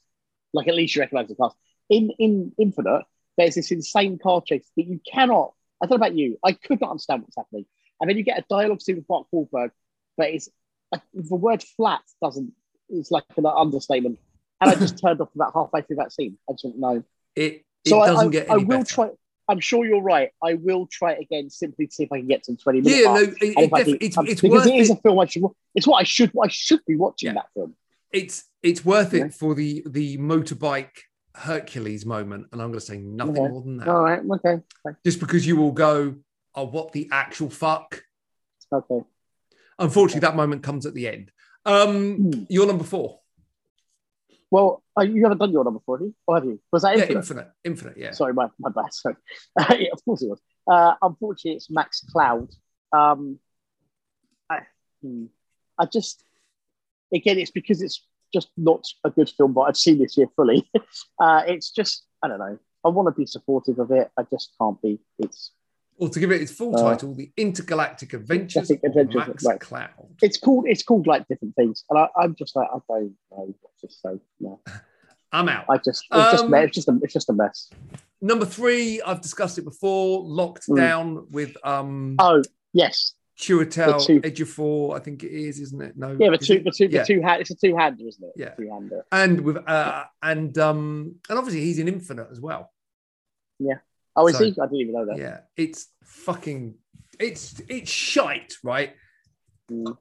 Like, at least you recognize the cast. In, in Infinite, there's this insane car chase that you cannot, I know about you, I could not understand what's happening. And then you get a dialogue scene with Mark Wahlberg, but it's like, the word flat doesn't, it's like an understatement and I just turned off about halfway through that scene. I just didn't know. It it So I, doesn't I, get I will better. try. I'm sure you're right. I will try it again simply to see if I can get to the 20 minutes. Yeah, no, it, it can- it's um, it's because worth it is a film I should. It's what I should. I should be watching Yeah. that film. It's it's worth Yeah. it for the the motorbike Hercules moment, and I'm going to say nothing Okay. more than that. All right. Okay. Just because you will go, oh, what the actual fuck? Okay. Unfortunately, that moment comes at the end. Um, Hmm. you're number four. Well, uh, you haven't done your number four, have you? Or have you? Was that Yeah, infinite? infinite, infinite. Yeah. Sorry, my, my bad. Sorry. yeah, of course it was. Uh, unfortunately, it's Max Cloud. Um, I, hmm, I just, again, it's because it's just not a good film, but I've seen this year fully. uh, it's just, I don't know. I want to be supportive of it. I just can't be. It's or to give it its full Uh, title, The Intergalactic Adventures Intergalactic of Max right. Cloud. It's called it's called like different things, and I, I'm just like I don't know what to say. No, I'm out. I just it's just Um, me- it's just a, it's just a mess. Number three, I've discussed it before. Locked Mm. down with um Oh yes, Chiwetel two- Ejiofor, I think it is, isn't it? No, yeah, the two the two Yeah. the two hand it's a two hander, isn't it? Yeah. two hander. and with uh and um and obviously he's in Infinite as well. Oh, is So- he? I didn't even know that. Yeah, it's fucking it's it's shite, right? Mm.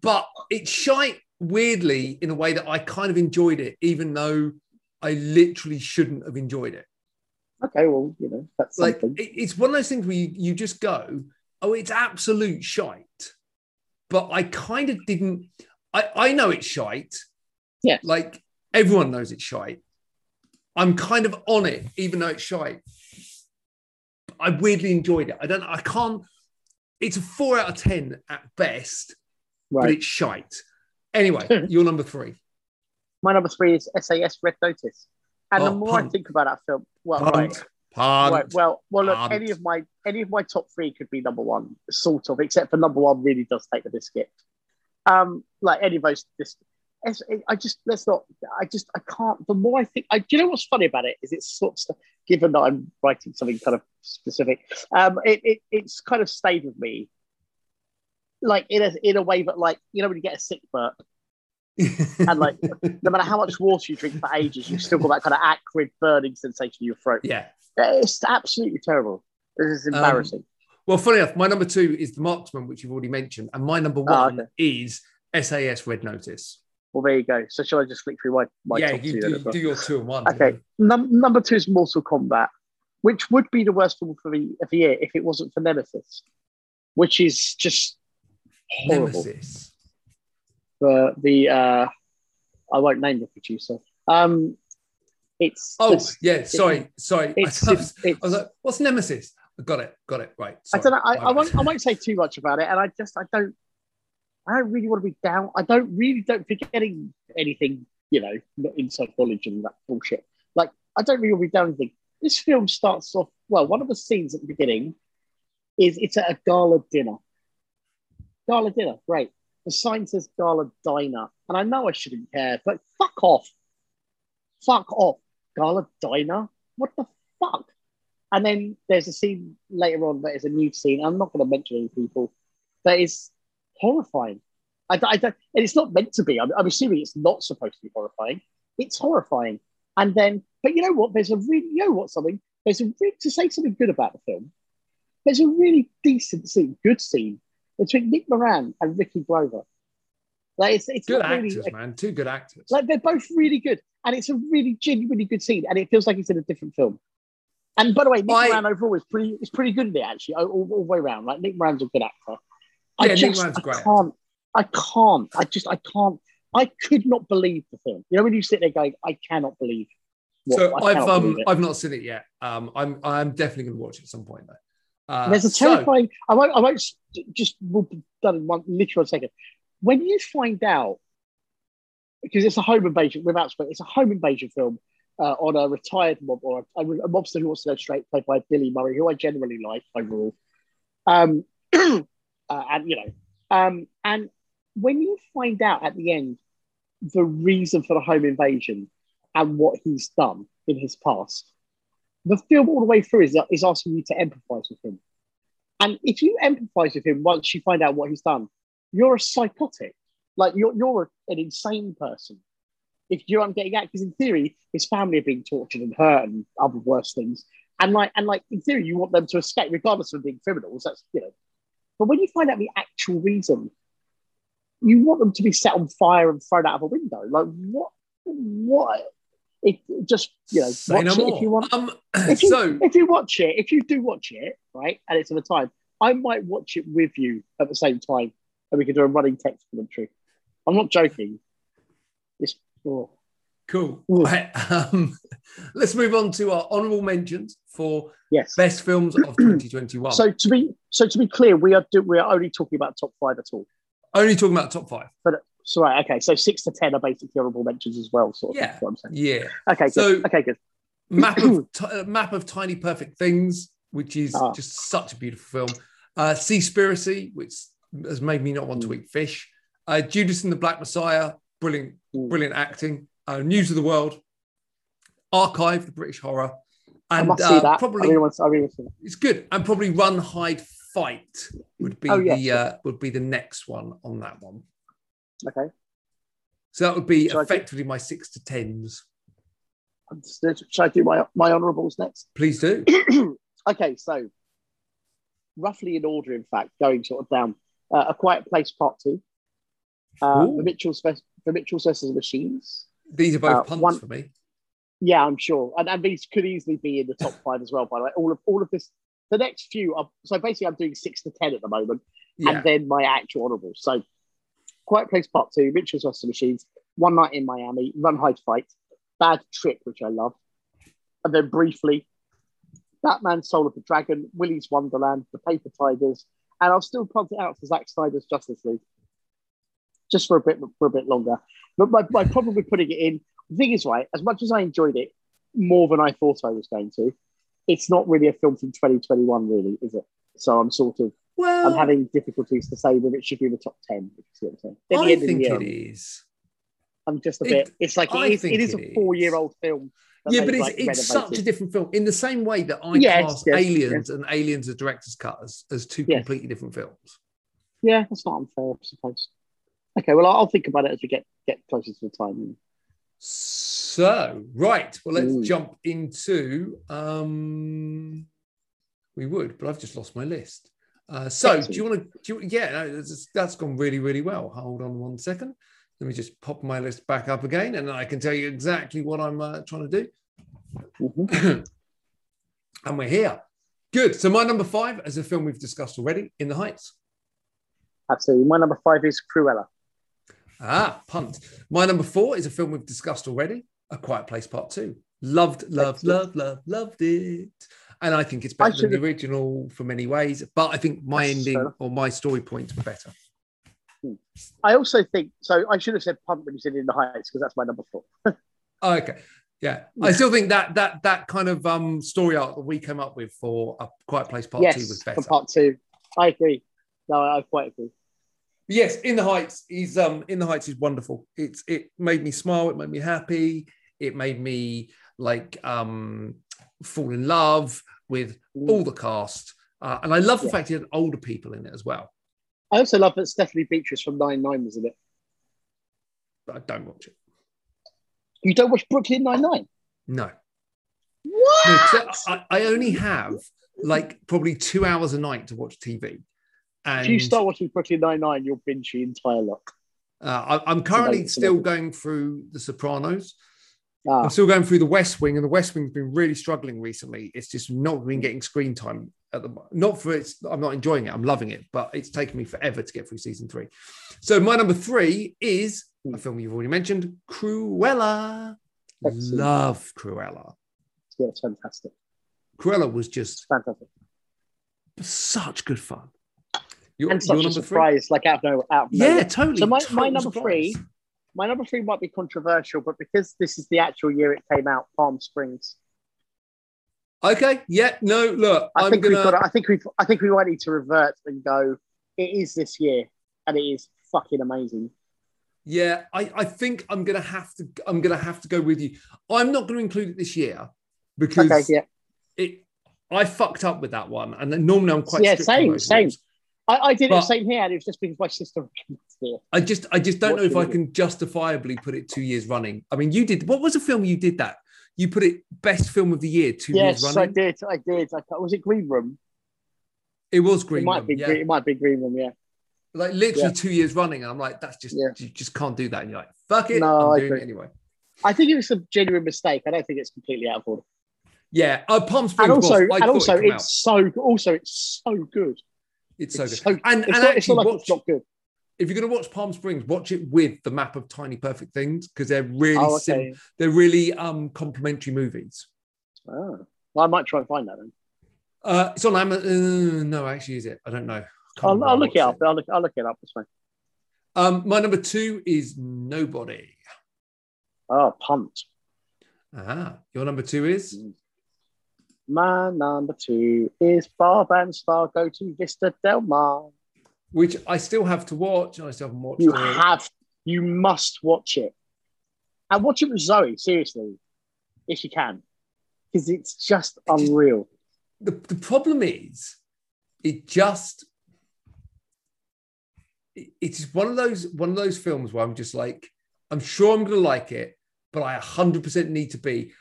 But it's shite weirdly in a way that I kind of enjoyed it, even though I literally shouldn't have enjoyed it. Okay, well, you know that's Like something. it, it's one of those things where you, you just go, oh, it's absolute shite. But I kind of didn't. I I know it's shite. Yeah. Like everyone knows it's shite. I'm kind of on it, even though it's shite. I weirdly enjoyed it. I don't. I can't. It's a four out of ten at best, but it's shite. Anyway, you're number three. My number three is SAS Red Notice, and the Oh, more I think about that film, well, Punt. right, Punt. right, well, well, look, Punt. any of my any of my top three could be number one, sort of, except for number one really does take the biscuit. Um, like any of those, this, I just let's not. I just I can't. The more I think, I do you know what's funny about it is it's sort of given that I'm writing something kind of specific. Um, it, it it's kind of stayed with me, like in a in a way that like you know when you get a sick burp and like no matter how much water you drink for ages, you've still got that kind of acrid burning sensation in your throat. yeah. It's absolutely terrible. This is Um, embarrassing. Well, funny enough, my number two is the Marksman, which you've already mentioned, and my number Ah, one is SAS Red Notice. Well, there you go. So shall I just flick through my, my yeah, top you two? do, then as well? do your two and one. Okay, Num- number two is Mortal Kombat, which would be the worst film for the, of the year if it wasn't for Nemesis, which is just horrible. Nemesis. The the uh, I won't name the producer. Um, it's Oh, just- yeah. Sorry, sorry. it's, I, was, it's, I was like, "What's Nemesis?" I got it. Got it. Right. I don't know. I, I won't. I won't say too much about it, and I just I don't. I don't really want to be down. I don't really don't forgetting anything. You know, not inside knowledge and that bullshit. Like I don't really want to be down anything. This film starts off well. One of the scenes at the beginning is it's at a gala dinner. Gala dinner, great. The sign says gala diner, and I know I shouldn't care, but fuck off. Fuck off. Gala diner. What the fuck? And then there's a scene later on that is a new scene. I'm not going to mention any people. That is horrifying. I, I don't, and it's not meant to be. I'm, I'm assuming it's not supposed to be horrifying. It's horrifying. And then, but you know what? There's a really, you know what? Something. There's a re- to say something good about the film. There's a really decent scene, good scene between Nick Moran and Ricky Grover. Like it's, it's good actors, really, man. Two good actors. like they're both really good, and it's a really genuinely good scene, and it feels like it's in a different film. And by the way, Nick I- Moran overall is pretty is pretty good in it actually, all, all, all the way around. Like Nick Moran's a good actor. I Yeah, just I great. can't, I can't, I just I can't, I could not believe the film. You know when you sit there going, I cannot believe. what- so I I've um. I've not seen it yet. Um, I'm I'm definitely going to watch it at some point though. Uh, There's a so- terrifying. I won't. I won't. Just we'll be done in one literal second. When you find out, because it's a home invasion without spoil, it's a home invasion film uh, on a retired mob or a, a mobster who wants to go straight, played by Billy Murray, who I generally like overall. Um, uh, and you know, um, and when you find out at the end the reason for the home invasion and what he's done in his past, the film all the way through is, is asking you to empathize with him. And if you empathize with him once you find out what he's done, you're a psychotic. Like you're, you're an insane person. If you're I'm getting at, because in theory, his family are being tortured and hurt and other worse things. And like, and like in theory, you want them to escape, regardless of being criminals. That's you know. But when you find out the actual reason, you want them to be set on fire and thrown out of a window. Like what? What? It just you know, Say watch no it more. if you want Um, if you, so if you watch it, if you do watch it, right, and it's at the time, I might watch it with you at the same time, and we can do a running text commentary. I'm not joking. It's oh. Cool. Right, um, let's move on to our honourable mentions for yes. best films of 2021. So to be so to be clear, we are do, we are only talking about top five at all. Only talking about top five. But so right, okay, so six to ten are basically honorable mentions as well. Sort of. Yeah. What I'm saying. Yeah. Okay. Good. So- okay. Good. Map of t- uh, map of tiny perfect things. which is Ah. just such a beautiful film. Uh, Seaspiracy, which has made me not want to Mm. eat fish. Uh, Judas and the Black Messiah, brilliant, Mm. brilliant acting. Uh, News of the World, Archive, the British horror, and uh, see that. I probably really to, really want to see that. it's good. And probably Run, Hide, Fight would be Oh, yes, the uh, would be the next one on that one. Okay. So that would be do- effectively my six to tens. Understood. Should I do my, my honourables next? Please do. okay, so roughly in order, in fact, going sort of down. Uh, a Quiet Place Part Two. Uh, the Mitchell's the Mitchell's versus the Machines. These are both Uh, punts one- for me. Yeah, I'm sure, and, and these could easily be in the top five as well. By the way, all of all of this, the next few. Are, so basically, I'm doing six to ten at the moment, Yeah. and then my actual honourables. So, Quiet Place Part Two, Richard's the Machines, One Night in Miami, Run Hide Fight, Bad Trip, which I love, and then briefly, Batman: Soul of the Dragon, Willy's Wonderland, The Paper Tigers, and I'll still punt it out for Zack Snyder's Justice League, just for a bit for a bit longer. But my, my problem with putting it in, the thing is, right, as much as I enjoyed it more than I thought I was going to, it's not really a film from 2021, really, is it? So I'm sort of well, I'm having difficulties to say whether it should be in the top ten. If you what I'm saying. The I of think it is. I'm just a It- bit. It's like it is, it is it a four-year-old film. Yeah, but it's, like, it's such a different film. In the same way that I Yes, class yes, Aliens and Aliens a director's cut as, as two Yes. completely different films. Yeah, that's not unfair, I suppose. Okay, well, I'll, think about it as we get get closer to the time. So, right. Well, let's Ooh. jump into. Um, we would, but I've just lost my list. Uh, so, do you want to? Yeah, no, that's, that's gone really, really well. Hold on one second. Let me just pop my list back up again, and I can tell you exactly what I'm uh, trying to do. Mhm. and we're here. Good. So, my number five is a film we've discussed already, In the Heights. Absolutely. My number five is Cruella. Ah, punt. My number four is a film we've discussed already, A Quiet Place Part Two. Loved, loved, loved, loved, loved it. And I think it's better than the original for many ways, but I think my ending or my story points were better. I also think so. I should have said Punt when you said In the Heights because that's my number four. Oh, okay. Yeah. I still think that that that kind of um story arc that we came up with for A Quiet Place Part Two was better. for part two. I agree. No, I quite agree. Yes, In the Heights is um In the Heights is wonderful. It's it made me smile, it made me happy, it made me like um fall in love with all the cast. Uh, and I love the Yeah. fact he had older people in it as well. I also love that Stephanie Beatriz from Nine Nine was in it. But I don't watch it. You don't watch Brooklyn Nine Nine? No. No, I, I only have like probably two hours a night to watch TV. And if you start watching Brooklyn Nine Nine, you'll binge the entire lot. uh, I, I'm currently still going through The Sopranos. Ah, I'm still going through The West Wing, and The West Wing's been really struggling recently. It's just not been getting screen time at the not for it's. I'm not enjoying it. I'm loving it, but it's taken me forever to get through season three. So my number three is a film you've already mentioned, Cruella. Excellent. Love Cruella. yeah, it's fantastic. Cruella was just It's fantastic. such good fun. Your, And such a number three? surprise, like out of nowhere. Out of Yeah, totally. So my, my number surprise. three, my number three might be controversial, but because this is the actual year it came out, Palm Springs. Okay, yeah, no, look, I I'm think gonna. we've got. To, I think we've. I think we might need to revert and go. It is this year, and it is fucking amazing. Yeah, I, I think I'm gonna have to. I'm gonna have to go with you. I'm not gonna include it this year because Okay, yeah. it. I fucked up with that one, and then normally I'm quite Yeah, same, same. I, I did it the same here, and it was just because my sister. I just, I just don't What know if I can justifiably put it two years running. I mean, you did. What was the film you did that? You put it best film of the year two Yes, years running. Yes, I did. I did. I, was it Green Room? It was Green it might Room, be. yeah. It might be Green Room. Yeah. like literally Yeah. two years running, and I'm like, that's just Yeah. you just can't do that. And you're like, fuck it, No, I'm I doing it anyway. I think it was a genuine mistake. I don't think it's completely out of order. Yeah, uh, Palm Springs. And also, and also, it came out. it's so. Also, it's so good. It's so good. so- and It's, and not, it's actually, watch, it's good. if you're going to watch Palm Springs, watch it with the map of Tiny Perfect Things because they're really Oh, sim- they're really um complementary movies. Oh. Well, I might try and find that then. Uh, it's on Amazon. Uh, no, actually, is it? I don't know. I'll, I'll look it up. watched I'll look, I'll look it up. It's fine. Um, my number two is Nobody. Oh, punt. Ah, your number two is My number two is Barb and Star go to Vista Del Mar. which I still have to watch. and I still haven't watched You it. have, you must watch it. And watch it with Zoe, seriously, if you can. Because it's just just- unreal. the, the problem is it just it's one of those one of those films where i'm just like i'm sure i'm gonna like it but i 100% need to be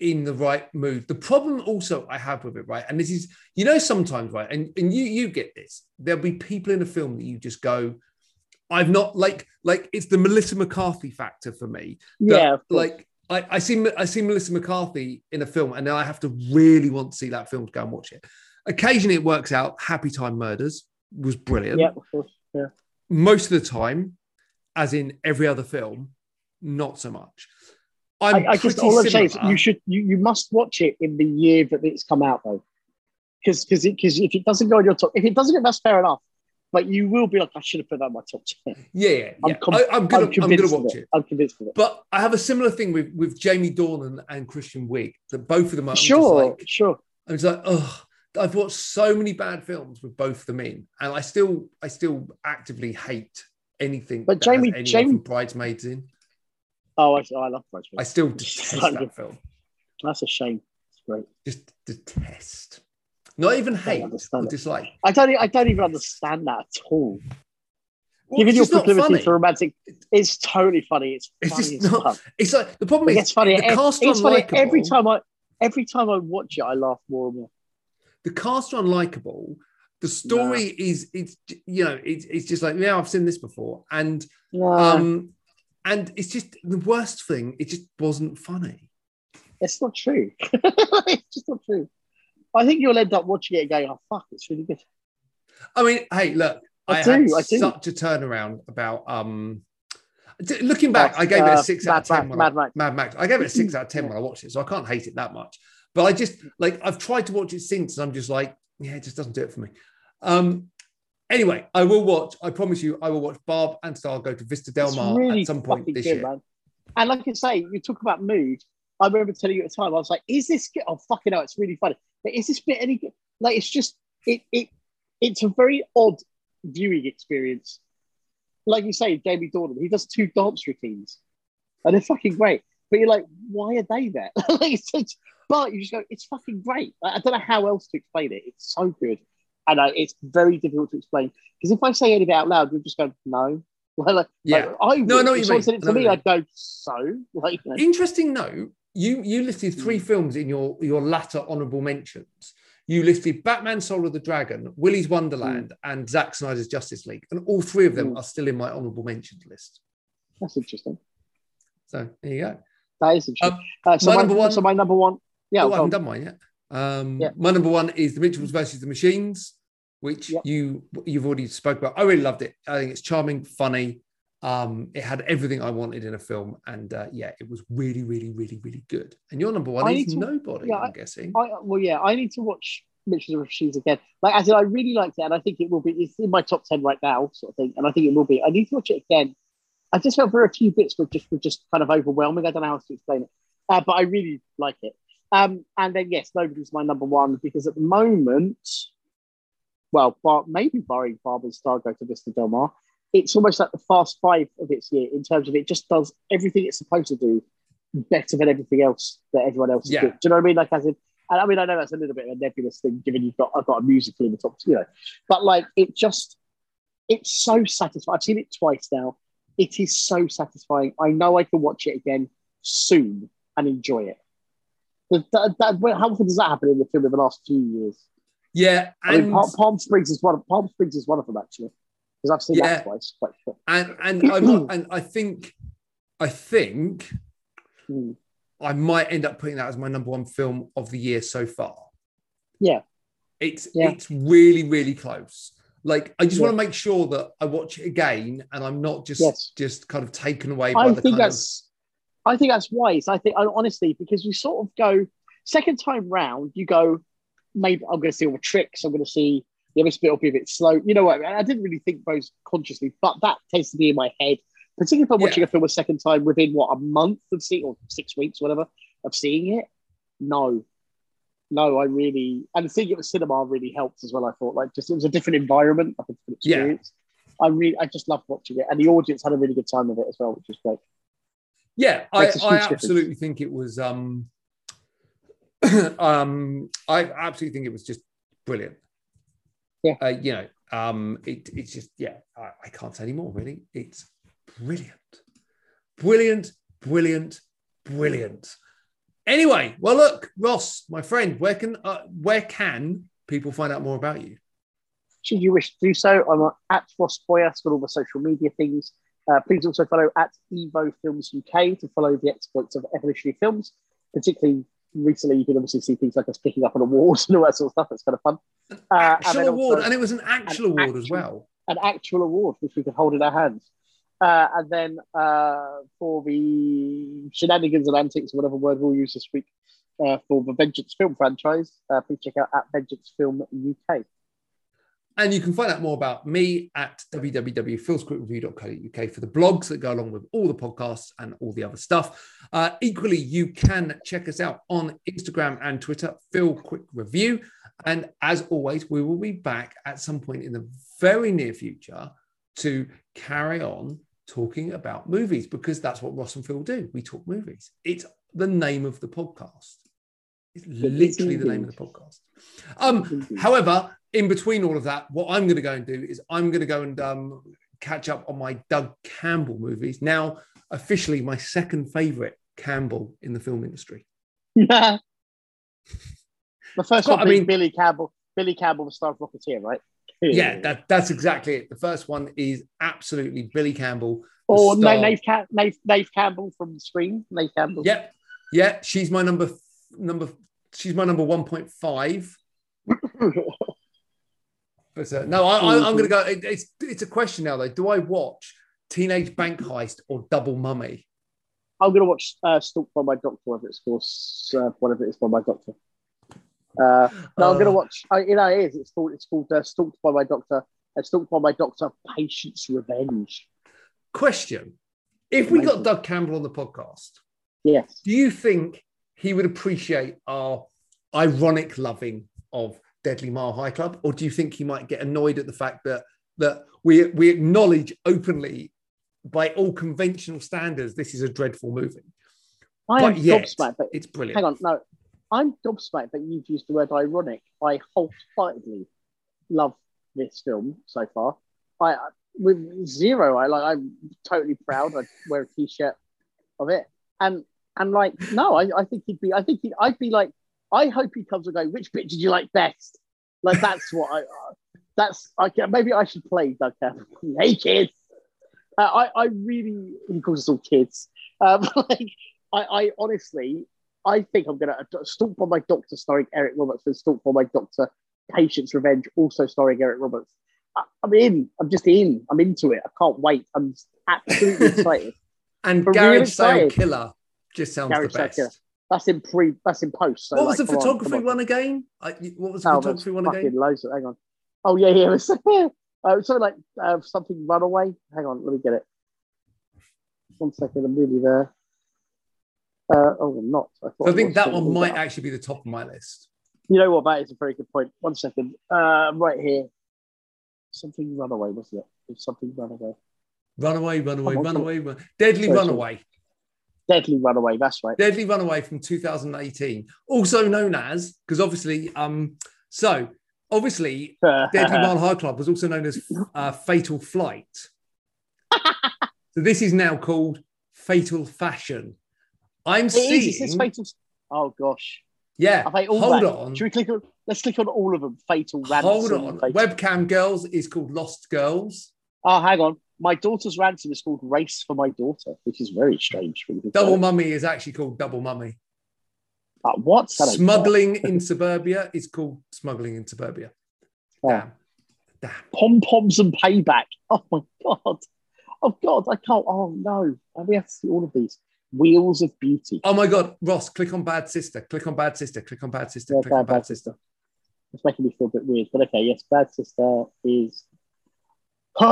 in the right mood the problem also i have with it right and this is you know sometimes right and, and you you get this there'll be people in a film that you just go i've not like like it's the melissa mccarthy factor for me Yeah, like I, I see I see Melissa McCarthy in a film, and then I have to really want to see that film to go and watch it. Occasionally, it works out. Happy Time Murders was brilliant. yeah, of course. Yeah. Most of the time, as in every other film, not so much. I'm I, I just all I'm saying is you should you, you must watch it in the year that it's come out though, because because because if it doesn't go on your top, if it doesn't get that's fair enough, but you will be like I should have put that in my top ten. yeah, yeah, I'm com- I, am gonna I'm, gonna convinced watch of it. I'm convinced of it. But I have a similar thing with with Jamie Dornan and Kristen Wiig. That both of them are Sure, like, sure. I was like, oh, I've watched so many bad films with both of them in, and I still, I still actively hate anything. But Jamie- Jamie- Bridesmaids in. Oh, I, I love Bridesmaids. I still detest that film. That's a shame. It's great. Just detest. Not even I hate or understand it. dislike. I don't. I don't even understand that at all. Well, Given your proclivity for romantic, it's totally funny. It's, It's funny just as not- fuck. It's like the problem It is funny. the cast It's funny every time I every time I watch it. I laugh more and more. the cast are unlikable. The story is it's you know it's it's just like yeah I've seen this before and No, um and it's just the worst thing. It just wasn't funny. it's not true. it's just not true. I think you'll end up watching it and going, "Oh fuck, it's really good." I mean, hey, look, I, I do, had I do. such a turnaround about um looking back, I gave it Uh, a six Mad out of ten. Max, Mad I, Max. Mad Max. I gave it a six out of ten when I watched it, so I can't hate it that much. But I just like I've tried to watch it since, and I'm just like, yeah, it just doesn't do it for me. Um anyway, I will watch, I promise you, I will watch Barb and Star go to Vista Del Mar really at some point this good, year. man. And like I say, you talk about mood. I remember telling you at the time, I was like, "Is this good? Oh fucking hell, it's really funny." But is this bit any good? Like, it's just it it it's a very odd viewing experience. Like you say, Jamie Dornan, he does two dance routines, and they're fucking great. But you're like, why are they there? like, just, but you just go, it's fucking great. Like, I don't know how else to explain it. It's so good, and uh, it's very difficult to explain because if I say anything out loud, you'll just go, no. Well, like, Yeah. like, I No, would. know what if you someone mean. said it to know me, what I'd go, so like, you know, Interesting note, you you listed three films in your your latter honorable mentions. You listed Batman Soul of the Dragon, Willy's Wonderland, and Zack Snyder's Justice League. And all three of them Mm. are still in my honorable mentions list. that's interesting. So there you go. That is interesting. Um, uh, so my my, number one- So my number one. Yeah, oh, I haven't done mine yet. Um, Yeah. My number one is The Mitchells versus the Machines, which Yep. you you've already spoke about. I really loved it. I think it's charming, funny. Um, it had everything I wanted in a film, and uh, yeah, it was really, really, really, really good. And your number one I is to- Nobody. yeah, I'm guessing. I, well, yeah, I need to watch Mitchell's Machines again. Like I said, I really liked it, and I think it will be. It's in my top ten right now, sort of thing, and I think it will be. I need to watch it again. I just felt there were a few bits were just were just kind of overwhelming. I don't know how else to explain it, uh, but I really like it. Um, and then yes, nobody's my number one because at the moment, well, bar, maybe barring Star go to Vista Del Mar, it's almost like the Fast Five of its year in terms of it just does everything it's supposed to do better than everything else that everyone else is Yeah. doing. Do you know what I mean? Like as in, and I mean, I know that's a little bit of a nebulous thing, given you've got I've got a musical in the top, you know, but like it just it's so satisfying. I've seen it twice now. It is so satisfying. I know I can watch it again soon and enjoy it. That, that- how often does that happen in the film in the last few years? Yeah, I mean, and Palm, Palm Springs is one. Of, Palm Springs is one of them actually, because I've seen Yeah. that twice. Quite sure. and and I and I think I think Mm. I might end up putting that as my number one film of the year so far. Yeah. It's Yeah. it's really really close. Like I just Yeah. want to make sure that I watch it again and I'm not just Yes. just kind of taken away by I the think kind that's. I think that's wise. I think honestly because you sort of go second time round, you go maybe I'm going to see all the tricks. I'm going to see the other bit will be a bit slow. You know what? I didn't really think those consciously, but that tends to be in my head. Particularly if I'm watching Yeah. a film a second time within what a month of seeing or six weeks, whatever, of seeing it. No, no, I really and seeing it at cinema really helped as well. I thought like just it was a different environment, like a different experience. Yeah. I really, I just loved watching it, and the audience had a really good time with it as well, which was great. Yeah, I, I absolutely think it was. um um I absolutely think it was just brilliant. Yeah, uh, you know, um, it, it's just yeah, I, I can't say anymore. Really, it's brilliant, brilliant, brilliant, brilliant. Anyway, well, look, Ross, my friend, where can uh, where can people find out more about you? Should you wish to do so, I'm at Ross Boyas for all the social media things. Uh, please also follow at Evo Films UK to follow the exploits of evolutionary films. Particularly recently, you can obviously see things like us picking up an award and all that sort of stuff. It's kind of fun. Uh, actual and award, and it was an actual an award actual, as well. An actual award, which we could hold in our hands. Uh, and then uh, for the shenanigans and antics, whatever word we'll use this week, uh, for the Vengeance Film franchise, uh, please check out at Vengeance Film UK. And you can find out more about me at www.filmscriptreview.co.uk for the blogs that go along with all the podcasts and all the other stuff. Uh, equally, you can check us out on Instagram and Twitter, Phil Quick Review. And as always, we will be back at some point in the very near future to carry on talking about movies because that's what Ross and Phil do. We talk movies. It's the name of the podcast. It's literally the name of the podcast. Um, however, in between all of that, what I'm going to go and do is I'm going to go and um, catch up on my Doug Campbell movies. Now, officially, my second favorite Campbell in the film industry. Yeah. the first one, I mean, Billy Campbell. Billy Campbell, the star of Rocketeer, right? yeah, that, that's exactly it. The first one is absolutely Billy Campbell. Or Neve, Neve, Neve Campbell from Scream. Neve Campbell. Yep. Yeah, she's my number number. She's my number one point five. but uh, no, I, am going to go. It, it's it's a question now though. Do I watch Teenage Bank Heist or Double Mummy? I'm going to watch uh, Stalked by My Doctor, whatever it's called, uh, whatever it is by my doctor. Uh, no, I'm going to uh. watch. I, you know, it is. It's called. It's called uh, "Stalked by My Doctor." And "Stalked by My Doctor." Patient's Revenge. Question: If we got Doug Campbell on the podcast, yes, do you think he would appreciate our ironic loving of Deadly Mile High Club, or do you think he might get annoyed at the fact that that we we acknowledge openly, by all conventional standards, this is a dreadful movie? I but am yet, gobsmacked, but it's brilliant. Hang on, no, I'm gobsmacked that you've used the word ironic. I wholeheartedly love this film so far. I with zero, I like. I'm totally proud. I wear a t-shirt of it, and and like, no, I, I think he'd be. I think he, I'd be like. I hope he comes and goes. Which bit did you like best? Like that's what I. That's I can, maybe I should play Doug Campbell. hey kids, uh, I I really he calls us all kids. Um, like I I honestly I think I'm going to stalk by my doctor starring Eric Roberts and stalk by my doctor Patient's Revenge also starring Eric Roberts. I, am in. I'm just in. I'm into it. I can't wait. I'm absolutely excited. and Garage Sale Killer just sounds Garage the best. That's in pre. That's in post. So what like, was the photography on, one again? I, what was the oh, photography one again? Loads of, hang on. Oh yeah, yeah. It was, uh, something like uh, something runaway. Hang on, let me get it. One second, I'm really there. Uh, oh, I'm not. I, so I think that one might that. actually be the top of my list. You know what? That is a very good point. One second. Uh, right here. Something runaway, wasn't it? something runaway. Runaway, runaway, on, runaway, run... deadly Sorry, runaway. Deadly runaway. That's right. Deadly runaway from 2018, also known as because obviously, um, so obviously, Deadly Mile High Club was also known as uh, Fatal Flight. so this is now called Fatal Fashion. I'm it seeing. Is, fatal... Oh gosh. Yeah. Hold that. on. Should we click on? Let's click on all of them. Fatal. Ransom, Hold on. Fatal. Webcam Girls is called Lost Girls. Oh, hang on. My daughter's ransom is called Race for My Daughter, which is very strange. Double Mummy is actually called Double Mummy. Uh, what? Smuggling in Suburbia is called Smuggling in Suburbia. Oh. Damn. Damn. Pom poms and payback. Oh my god. Oh god, I can't. Oh no. We have to see all of these. Wheels of Beauty. Oh my God, Ross, click on Bad Sister. Click on Bad Sister. Click on Bad Sister. Yeah, click bad, on Bad, bad Sister. Sister. It's making me feel a bit weird, but okay, yes, Bad Sister is.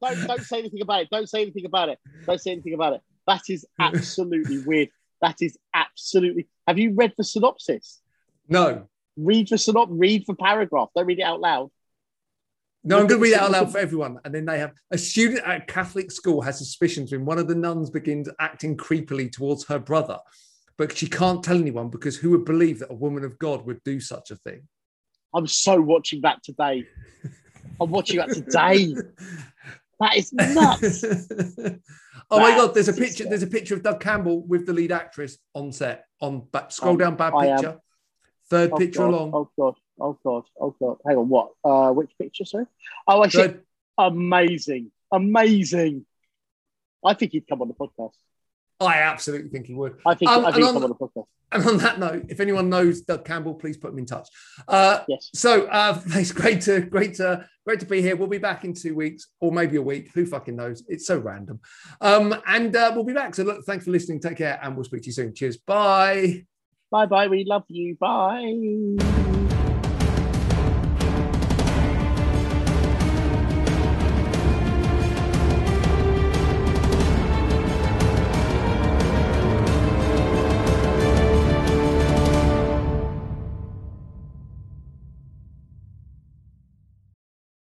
don't, don't say anything about it. Don't say anything about it. Don't say anything about it. That is hmm. absolutely weird. That is absolutely. Have you read the synopsis? No, Read the synopsis. Read the paragraph. Don't read it out loud. no, I'm going to read it out loud for everyone. And then they have a student at a Catholic school has suspicions when one of the nuns begins acting creepily towards her brother, but she can't tell anyone because who would believe that a woman of God would do such a thing? I'm so watching that today. I'm watching that today. That is nuts. oh my god, there's a picture. There's a picture of Doug Campbell with the lead actress on set. On back, scroll Um, down, bad I am- picture. Third Oh picture god, along. Oh god. Oh god. Oh god. Hang on. What? Uh, which picture? Sorry. Oh, I see. Amazing. Amazing. I think he'd come on the podcast. I absolutely think he would. I think. Um, I think and he'd on come on the podcast. And on that note, if anyone knows Doug Campbell, please put him in touch. Uh, Yes. so uh, it's great to great to great to be here. We'll be back in two weeks or maybe a week. Who fucking knows? It's so random. Um, and uh, we'll be back. So look, thanks for listening. Take care, and we'll speak to you soon. Cheers. Bye. Bye bye. We love you. Bye.